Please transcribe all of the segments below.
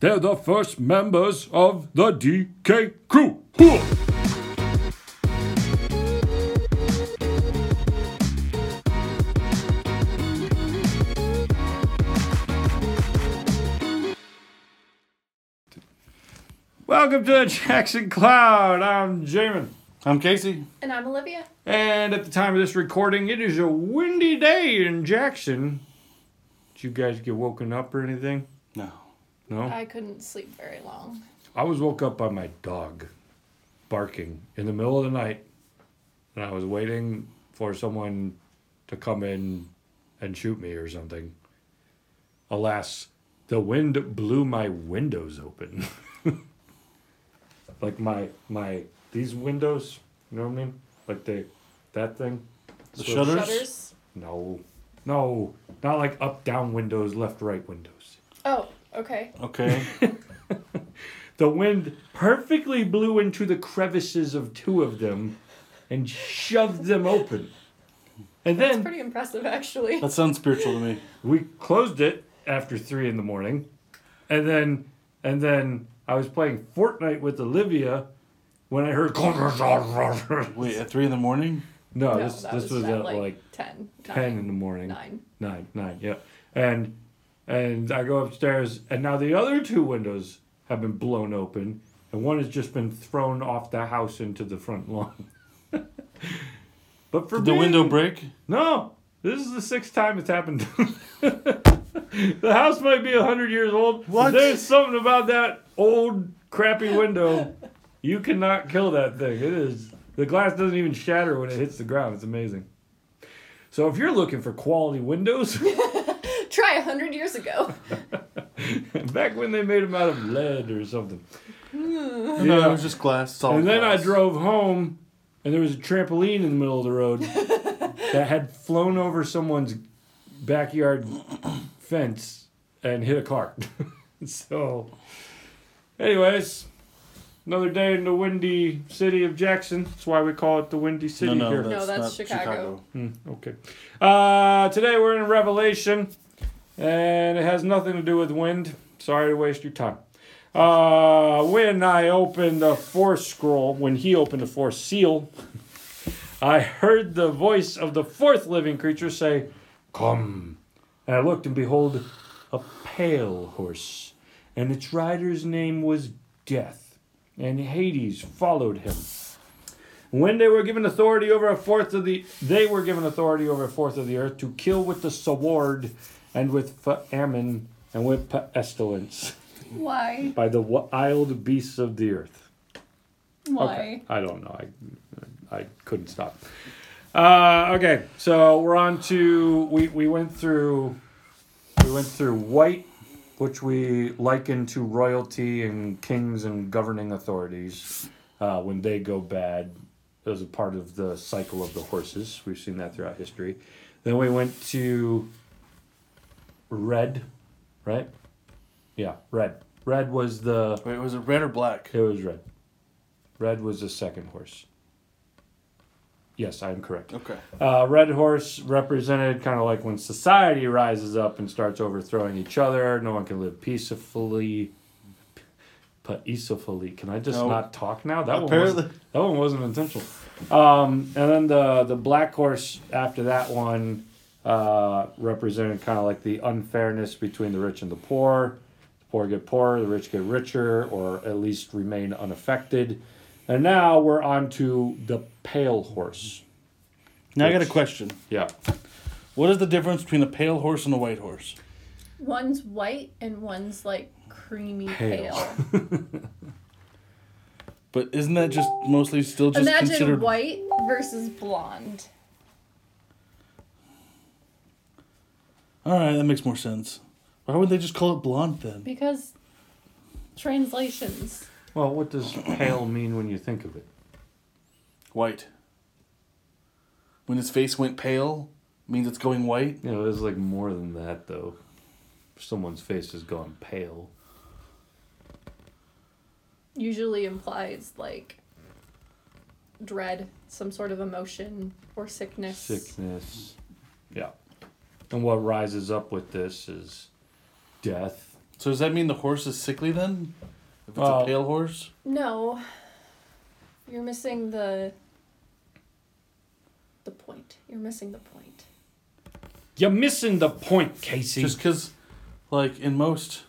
They're the first members of the DK crew. Hooah! Welcome to the Jackson Cloud. I'm Jamin. I'm Casey. And I'm Olivia. And at the time of this recording, it is a windy day in Jackson. Did you guys get woken up or anything? No. No? I couldn't sleep very long. I was woke up by my dog barking in the middle of the night. And I was waiting for someone to come in and shoot me or something. Alas, the wind blew my windows open. like my my these windows, you know what I mean? Like they that thing. The So- shutters? Shutters? No. No. Not like up down windows, left right windows. Oh, okay. Okay. The wind perfectly blew into the crevices of two of them and shoved them open. And That's then pretty impressive, actually. that sounds spiritual to me. we closed it after three in the morning. And then and then I was playing Fortnite with Olivia when I heard Wait, at three in the morning? No, no, this this was, at like, 10. 10 in the morning. 9. Nine, nine, yeah. And and I go upstairs, and now the other two windows have been blown open, and one has just been thrown off the house into the front lawn. but for Did the window break? No, this is the sixth time it's happened. the house might be hundred years old. What? There's something about that old crappy window. You cannot kill that thing. It is the glass doesn't even shatter when it hits the ground. It's amazing. So if you're looking for quality windows, Try a 100 years ago. back when they made them out of lead or something. No, Yeah. it was just glass. Solid and then I drove home, and there was a trampoline in the middle of the road that had flown over someone's backyard fence and hit a car. so, anyways, another day in the windy city of Jackson. That's why we call it the Windy City No, no, here. that's, No, that's not Chicago. Hmm, okay. Uh, today we're in Revelation, and it has nothing to do with wind. Sorry to waste your time. Uh, when I opened the fourth scroll, when he opened the fourth seal, I heard the voice of the fourth living creature say, Come. And I looked, and behold, a pale horse, and its rider's name was Death, and Hades followed him. When they were given authority over a fourth of the, they were given authority over a fourth of the earth to kill with the sword, and with famine and with pestilence Why? by the wild beasts of the earth. Why? I don't know. I I couldn't stop. Uh, okay, so we're on to we we went through we went through white, which we liken to royalty and kings and governing authorities uh, when they go bad. As a part of the cycle of the horses, we've seen that throughout history. Then we went to red, right? Yeah, red. Red was the Wait, was it red or black? it was red. Red was the second horse. Yes, I am correct. Okay. Uh, red horse represented kind of like when society rises up and starts overthrowing each other. No one can live peacefully. Peacefully. Can I just No. not talk now? That one Apparently. wasn't, that one wasn't intentional. Um, and then the the black horse after that one uh, represented kind of like the unfairness between the rich and the poor. The poor get poorer, the rich get richer, or at least remain unaffected. And now we're on to the pale horse. Now I got a question. Yeah. What is the difference between a pale horse and a white horse? One's white and one's like creamy Pale. pale. But isn't that just mostly still just Imagine considered white versus blonde. All right, that makes more sense. Why would they just call it blonde then? Because translations. Well, what does pale mean when you think of it? White. When his face went pale, means it's going white. You know, there's like more than that, though. Someone's face has gone pale. usually implies like dread, some sort of emotion or sickness. Sickness. Yeah. And what rises up with this is death, So does that mean the horse is sickly then? If it's Well- a pale horse? No. You're missing the the point. You're missing the point. You're missing the point, Casey. Just because, like, in most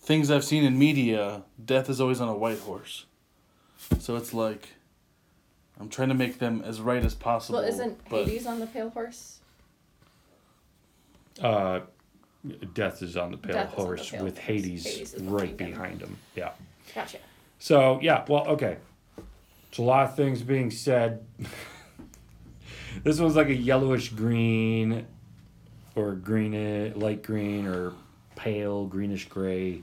things I've seen in media, death is always on a white horse. So it's like, I'm trying to make them as right as possible. Well, isn't Hades on the pale horse? Uh, death is on the pale Death is on the horse pale with horse. Hades, Hades is right behind him. behind him. Yeah. Gotcha. So yeah, well, okay. So a lot of things being said. this one's like a yellowish green, or green, light green, or pale greenish gray.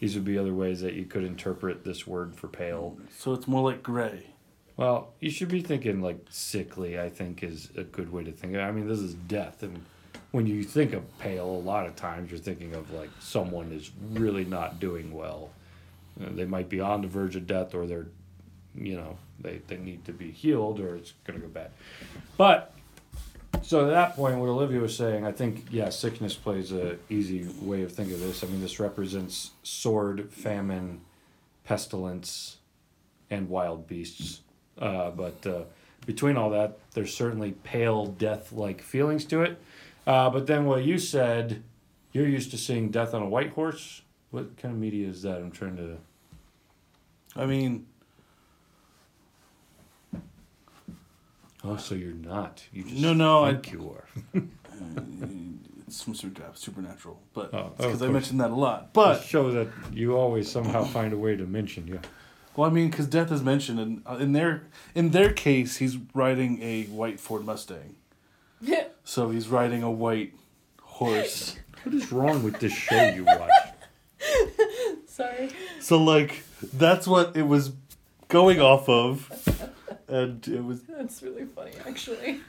These would be other ways that you could interpret this word for pale. So it's more like gray. Well, you should be thinking like sickly. I think is a good way to think. of it. I mean, this is death, and when you think of pale, a lot of times you're thinking of like someone is really not doing well. You know, they might be on the verge of death, or they're, you know, they they need to be healed, or it's gonna go bad. But so at that point, what Olivia was saying, I think yeah, sickness plays a easy way of thinking of this. I mean, this represents sword, famine, pestilence, and wild beasts. Uh, but uh, between all that, there's certainly pale death-like feelings to it. Uh, but then what you said, you're used to seeing death on a white horse. What kind of media is that? I'm trying to. I mean, Oh, so you're not. You just No, no, I- think you are. it's some super, supernatural, but Oh, because I mentioned that a lot. But But show that you always somehow find a way to mention. Yeah. well, I mean, because death is mentioned, and uh, in their in their case, he's riding a white Ford Mustang, so he's riding a white horse. What is wrong with this show you watch? Sorry. so like that's what it was going off of, and it was That's really funny, actually.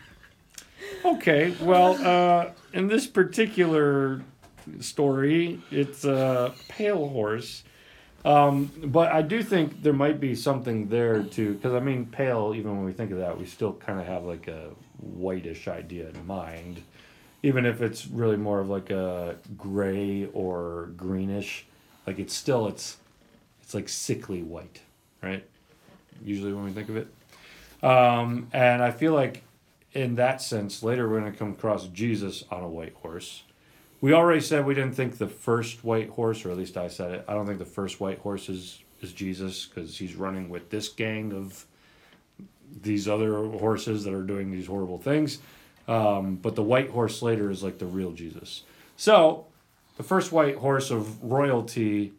Okay, well, uh, in this particular story, it's a pale horse. Um, but I do think there might be something there too, because I mean, pale, even when we think of that, we still kind of have like a whitish idea in mind, even if it's really more of like a gray or greenish. Like it's still, it's, it's like sickly white, right? Usually when we think of it. Um, and I feel like in that sense, later we're to come across Jesus on a white horse. We already said we didn't think the first white horse, or at least I said it. I don't think the first white horse is, is Jesus because he's running with this gang of these other horses that are doing these horrible things. Um, but the white horse later is like the real Jesus. So the first white horse of royalty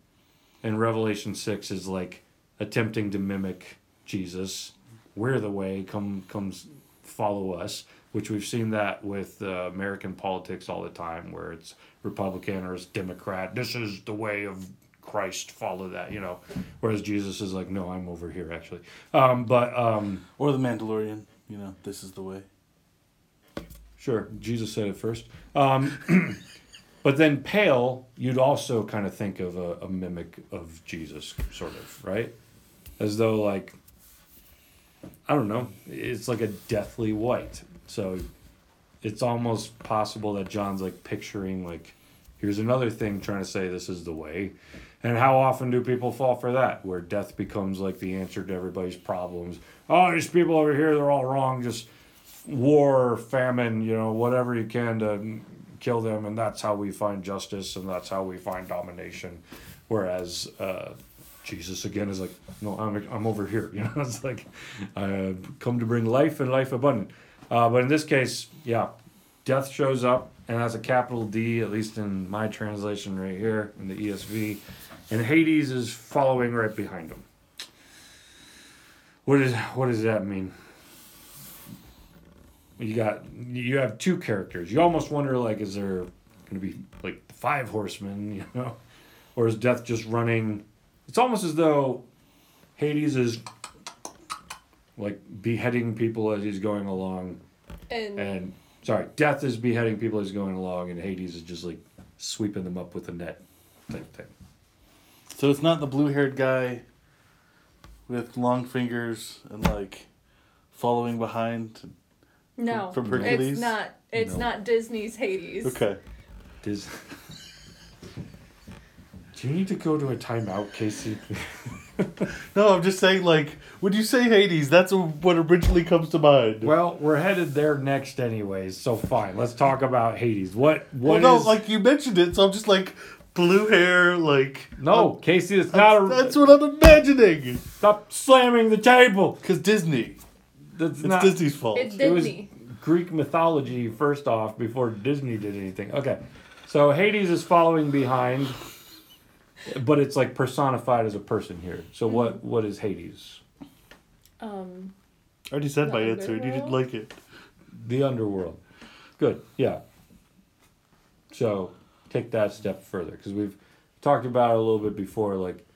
in Revelation 6 is like attempting to mimic Jesus. We're the way, come comes follow us, which we've seen that with uh, American politics all the time, where it's Republican or it's Democrat. This is the way of Christ. Follow that, you know. Whereas Jesus is like, no, I'm over here actually. Um, but um, or the Mandalorian. You know, this is the way. Sure, Jesus said it first. Um, but then pale, you'd also kind of think of a, a mimic of Jesus, sort of, right? As though, like, I don't know, it's like a deathly white. So it's almost possible that John's like picturing, like, here's another thing trying to say this is the way. And how often do people fall for that, where death becomes like the answer to everybody's problems? Oh, these people over here, they're all wrong. Just war, famine, you know, whatever you can to kill them, and that's how we find justice, and that's how we find domination. Whereas uh, Jesus again is like, no, I'm I'm over here. You know, it's like I come to bring life and life abundant. Uh, but in this case, yeah, death shows up, and has a capital D, at least in my translation right here in the ESV, and Hades is following right behind him. What is what does that mean? you got you have two characters. You almost wonder like, is there going to be like the five horsemen, you know, or is Death just running? It's almost as though Hades is like beheading people as he's going along, And and sorry, Death is beheading people as he's going along, and Hades is just like sweeping them up with a net type thing. So it's not the blue-haired guy with long fingers and like following behind. no, from Hercules? it's not. It's No. not Disney's Hades. Okay. Dis- Do you need to go to a timeout, Casey? No, I'm just saying, like, when you say Hades, that's what originally comes to mind. well, we're headed there next, anyways. So fine, let's talk about Hades. What? Well, What no, is- like you mentioned it, so I'm just like blue hair, like No, Casey, it's not a. That's what I'm imagining. Stop slamming the table. Because Disney, That's it's not Disney's fault. It's It was Greek mythology first off before Disney did anything. Okay, so Hades is following behind, but it's like personified as a person here. So what? What is Hades? Um, I already said The my answer, and you didn't like it. The underworld. Good. Yeah. So take that step further because we've talked about it a little bit before. Like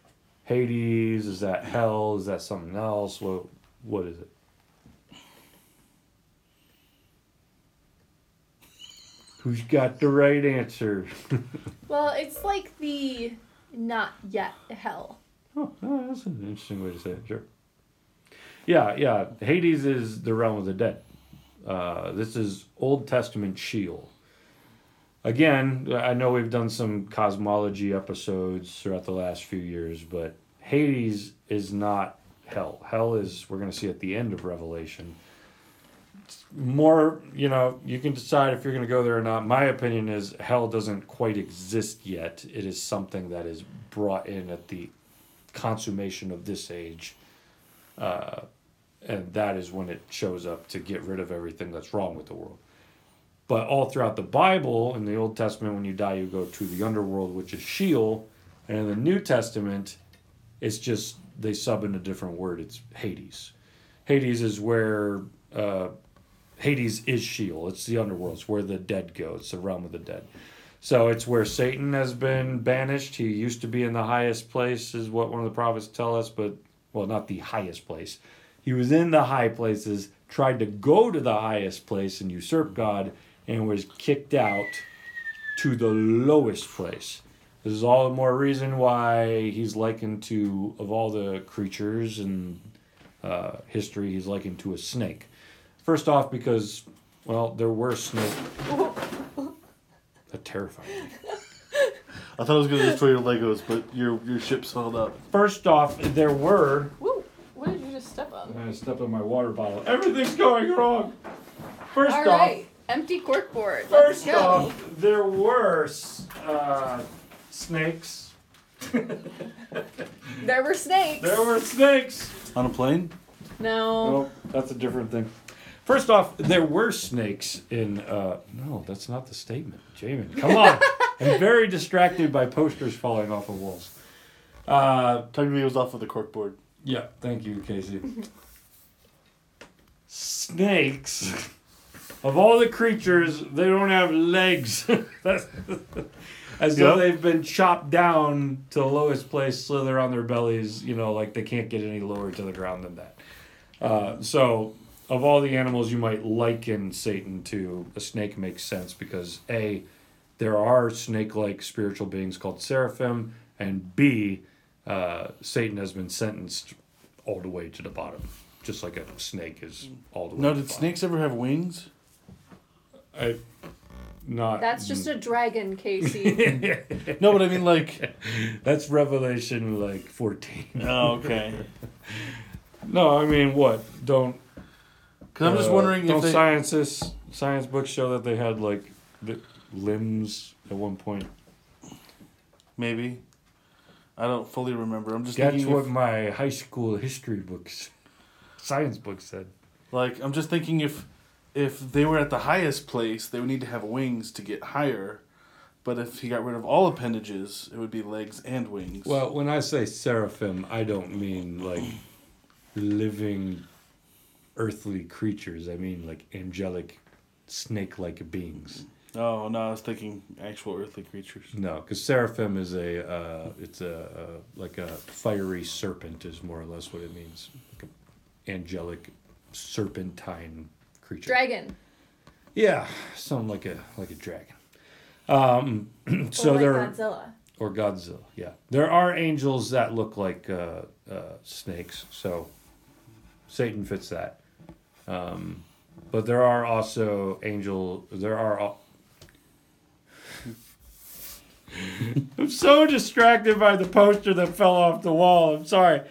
Hades, is that hell? Is that something else? What? What is it? Who's got the right answer? well, it's like the not yet hell. Oh, oh, that's an interesting way to say it. Sure. Yeah, yeah. Hades is the realm of the dead. Uh, this is Old Testament Sheol. Again, I know we've done some cosmology episodes throughout the last few years, but Hades is not hell. Hell is we're going to see at the end of Revelation. It's more, you know, you can decide if you're going to go there or not. My opinion is hell doesn't quite exist yet. It is something that is brought in at the consummation of this age. Uh, and that is when it shows up to get rid of everything that's wrong with the world. But all throughout the Bible, in the Old Testament, when you die, you go to the underworld, which is Sheol. And in the New Testament, it's just they sub in a different word. It's Hades. Hades is where uh, Hades is Sheol. It's the underworld. It's where the dead go. It's the realm of the dead. So it's where Satan has been banished. He used to be in the highest place, is what one of the prophets tell us, but well, not the highest place. He was in the high places, tried to go to the highest place and usurp God, and was kicked out to the lowest place. This is all the more reason why he's likened to, of all the creatures in uh, history, he's likened to a snake. First off, because, well, there were snakes. That terrified me. I thought I was going to destroy your Legos, but your your ship's held up. First off, there were. Woo! What did you just step on? I stepped on my water bottle. Everything's going wrong. First All off, right, empty corkboard. Let's first go. off, there were uh, snakes. there were snakes. There were snakes. On a plane? No. Oh, that's a different thing. First off, there were snakes in. Uh, no, that's not the statement. Jamin, come on. I'm very distracted by posters falling off of walls. Uh, Talking to me was off of the corkboard. yeah, thank you, Casey. Snakes. Of all the creatures, they don't have legs. That's- As though Yep. they've been chopped down to the lowest place, slither on their bellies, you know, like they can't get any lower to the ground than that. Uh, so, of all the animals you might liken Satan to, a snake makes sense because A, there are snake like spiritual beings called seraphim, and B, uh, Satan has been sentenced all the way to the bottom, just like a snake is all the way No, to the did snakes ever have wings? I, not. That's just a dragon, Casey. No, but I mean, like. That's Revelation like 14. Oh, okay. No, I mean, what? Don't. Because I'm just uh, wondering Don't if they. scientists, science books show that they had like the limbs at one point? Maybe. I don't fully remember. I'm just That's thinking. what If, my high school history books, science books said. like, I'm just thinking if, if they were at the highest place, they would need to have wings to get higher. But if he got rid of all appendages, it would be legs and wings. Well, when I say seraphim, I don't mean like living earthly creatures. I mean like angelic, snake-like beings. Oh no, I was thinking actual earthly creatures. No, because seraphim is a uh, it's a uh, like a fiery serpent is more or less what it means. Like angelic serpentine creature. dragon. Yeah, something like a like a dragon. Um, so or like there Godzilla. or Godzilla. Yeah, there are angels that look like uh, uh, snakes. So Satan fits that. Um, but there are also angel. There are. al- I'm so distracted by the poster that fell off the wall. I'm sorry.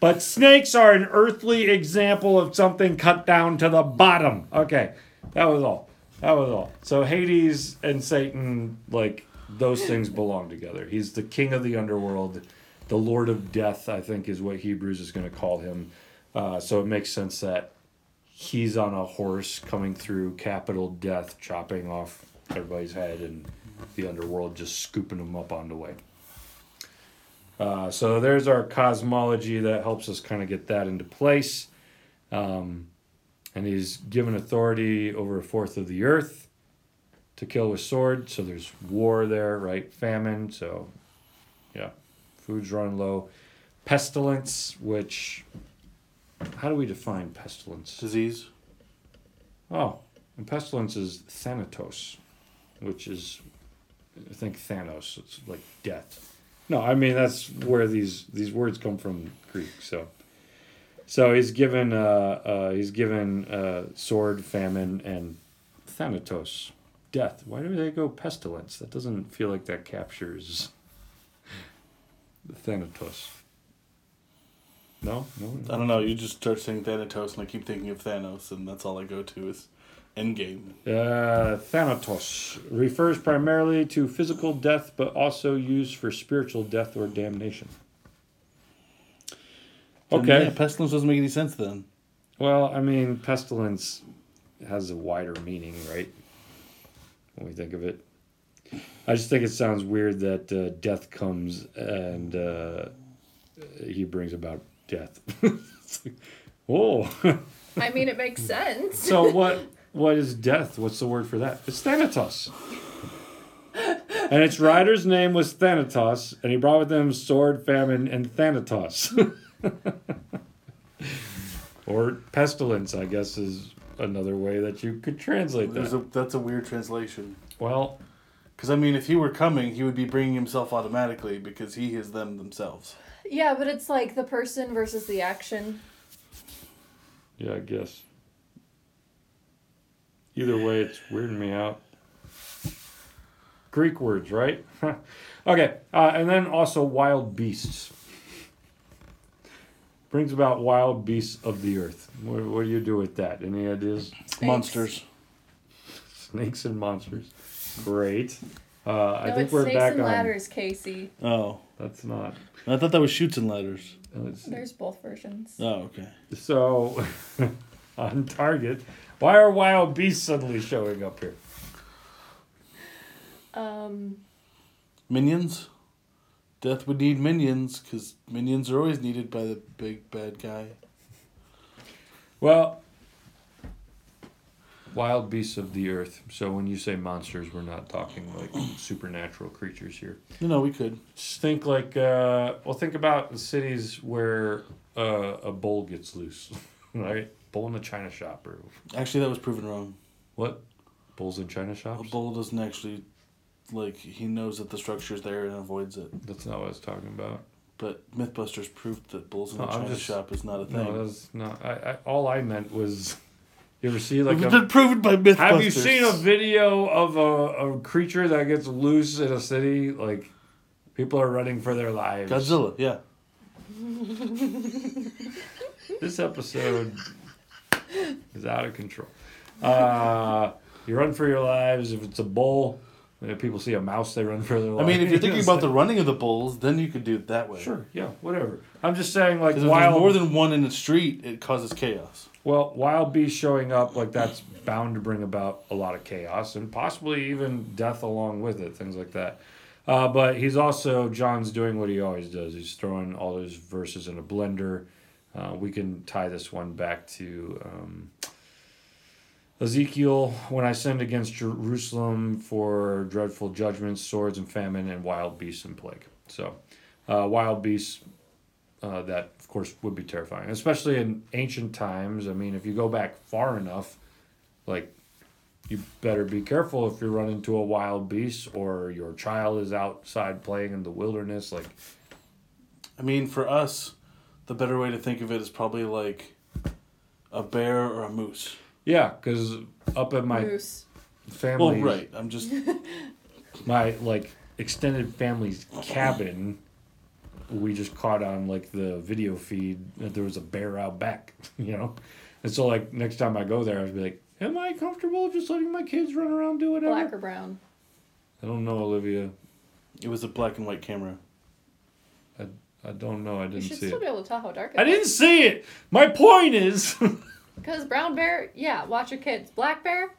But snakes are an earthly example of something cut down to the bottom. Okay, that was all. That was all. So Hades and Satan, like, those things belong together. He's the king of the underworld, the lord of death, I think is what Hebrews is going to call him. Uh, so it makes sense that he's on a horse coming through capital death, chopping off everybody's head, and the underworld just scooping them up on the way. Uh, so there's our cosmology that helps us kind of get that into place. Um, and he's given authority over a fourth of the earth to kill with sword. So there's war there, right? Famine. So, yeah, food's running low. Pestilence, which, how do we define pestilence? Disease. Oh, and pestilence is Thanatos, which is, I think Thanos. It's like death. No, I mean that's where these these words come from Greek. So, so he's given uh, uh, he's given uh, sword, famine, and Thanatos, death. Why do they go pestilence? That doesn't feel like that captures Thanatos. No, no. I don't know. You just start saying Thanatos, and I keep thinking of Thanos, and that's all I go to is Endgame. Uh, Thanatos refers primarily to physical death, but also used for spiritual death or damnation. Okay. yeah, pestilence doesn't make any sense then. Well, I mean, pestilence has a wider meaning, right? When we think of it. I just think it sounds weird that uh, death comes and uh, he brings about death. It's like, Whoa. I mean, it makes sense. So what what is death? What's the word for that? It's Thanatos. And its rider's name was Thanatos, and he brought with him sword, famine, and Thanatos. or pestilence, I guess, is another way that you could translate that. a, that's a weird translation. Well, Because, I mean, if he were coming, he would be bringing himself automatically because he is them themselves. yeah, but it's like the person versus the action. yeah, I guess. Either way, it's weirding me out. Greek words, right? okay, uh, and then also wild beasts. Brings about wild beasts of the earth. What, what do you do with that? Any ideas? Snakes. Monsters. Snakes and monsters. Great. Uh, I think it's we're snakes back and on. ladders, Casey. Oh. That's not. I thought that was Chutes and Ladders. There's both versions. Oh, okay. So, on target, why are wild beasts suddenly showing up here? Um, Minions? Death would need minions because minions are always needed by the big bad guy. Well, wild beasts of the earth. So when you say monsters, we're not talking like supernatural creatures here. You know, we could. Just think like, uh, well, think about the cities where uh, a bull gets loose, right? Bull in the china shop or Actually, that was proven wrong. what? Bulls in china A bull doesn't actually, like, he knows that the structure's there and avoids it. That's not what I was talking about. But Mythbusters proved that bulls in No, the china just- shop is not a thing. No, that's not. I, I all I meant was, you ever see like it's a, been proven by Mythbusters. Have you seen a video of a, a creature that gets loose in a city? Like, people are running for their lives. Godzilla? Yeah. This episode is out of control. Uh, you run for your lives. If it's a bull, if people see a mouse, they run for their lives. I mean, if you're thinking about the running of the bulls, then you could do it that way. Sure, yeah, whatever. I'm just saying, like, if wild. there's more than one in the street, it causes chaos. Well, wild beasts showing up like that's bound to bring about a lot of chaos and possibly even death along with it, things like that. Uh, but he's also John's doing what he always does. He's throwing all those verses in a blender. Uh, we can tie this one back to um, Ezekiel when I send against Jerusalem four dreadful judgments, swords and famine, and wild beasts and plague. So, uh, wild beasts uh, that of course would be terrifying, especially in ancient times. I mean, if you go back far enough, like you better be careful if you run into a wild beast or your child is outside playing in the wilderness. Like, I mean, for us, the better way to think of it is probably like a bear or a moose. Yeah, because up at my Moose. family, Well, right. I'm just my like extended family's cabin, we just caught on like the video feed that there was a bear out back, you know? And so like next time I go there, I'd be like, Am I comfortable just letting my kids run around do whatever? Black or brown? I don't know, Olivia. It was a black and white camera. I don't know. I You didn't see it. You should see still it. be able to tell how dark it I didn't see it. My point is, Because brown bear, yeah, watch your kids. Black bear,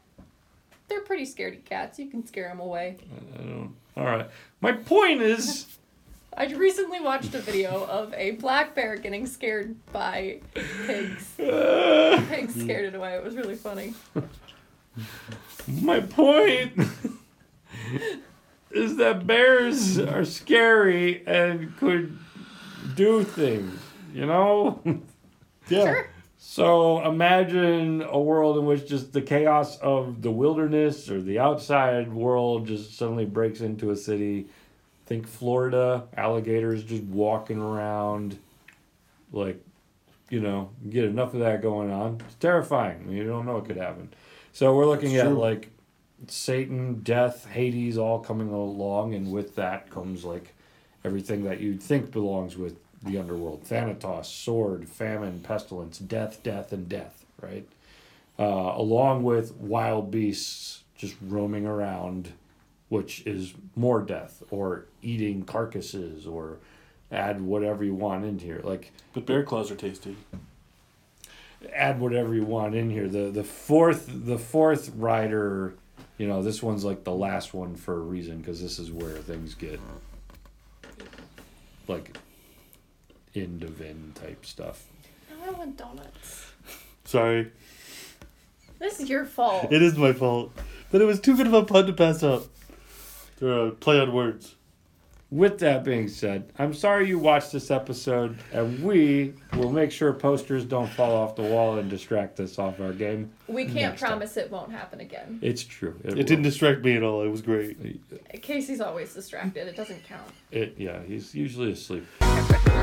they're pretty scaredy cats. You can scare them away. I don't. All right. My point is, I recently watched a video of a black bear getting scared by pigs. Pigs scared it away. It was really funny. my point is that bears are scary and could do things. You know. Yeah. Sure. So imagine a world in which just the chaos of the wilderness or the outside world just suddenly breaks into a city. Think Florida, alligators just walking around. Like, you know, get enough of that going on. It's terrifying. You don't know what could happen. So we're looking That's at true. like Satan, death, Hades all coming along, and with that comes like everything that you'd think belongs with the underworld Thanatos, sword, famine, pestilence, death, death, and death, right? Uh, along with wild beasts just roaming around, which is more death, or eating carcasses, or add whatever you want in here. Like, But bear claws are tasty. add whatever you want in here. The the fourth the fourth rider, you know, this one's like the last one for a reason because this is where things get like end of end type stuff. I want donuts. Sorry. This is your fault. It is my fault. But it was too good of a pun to pass up. They're a play on words. With that being said, I'm sorry you watched this episode, and we will make sure posters don't fall off the wall and distract us off our game. We can't Next time. promise it won't happen again. It's true. It will. didn't distract me at all. It was great. Casey's always distracted. It doesn't count. It yeah. He's usually asleep. Thank